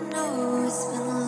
know it's been long.